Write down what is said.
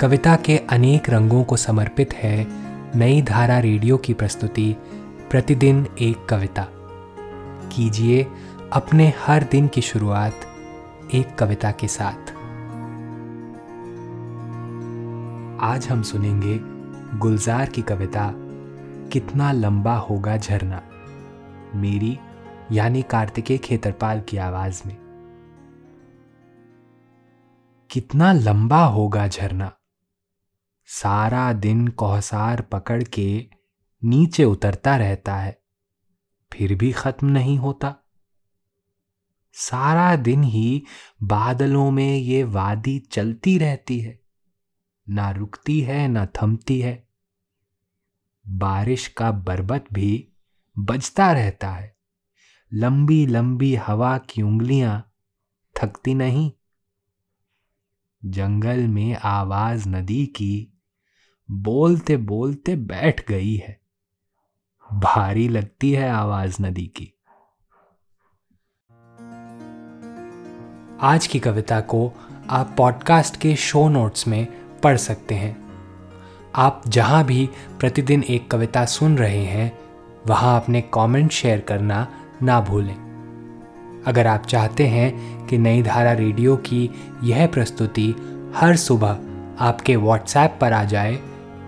कविता के अनेक रंगों को समर्पित है नई धारा रेडियो की प्रस्तुति, प्रतिदिन एक कविता। कीजिए अपने हर दिन की शुरुआत एक कविता के साथ। आज हम सुनेंगे गुलजार की कविता, कितना लंबा होगा झरना। मेरी, यानी कार्तिकेय खेतरपाल की आवाज़ में। कितना लंबा होगा झरना। सारा दिन कोहसार पकड़ के नीचे उतरता रहता है। फिर भी खत्म नहीं होता। सारा दिन ही बादलों में ये वादी चलती रहती है। ना रुकती है, ना थमती है। बारिश का बरबत भी बजता रहता है। लंबी लंबी हवा की उंगलियाँ थकती नहीं। जंगल में आवाज़ नदी की बोलते बोलते बैठ गई है। भारी लगती है आवाज़ नदी की। आज की कविता को आप पॉडकास्ट के शो नोट्स में पढ़ सकते हैं। आप जहाँ भी प्रतिदिन एक कविता सुन रहे हैं, वहाँ अपने कमेंट शेयर करना ना भूलें। अगर आप चाहते हैं कि नई धारा रेडियो की यह प्रस्तुति हर सुबह आपके व्हाट्सएप पर आ जाए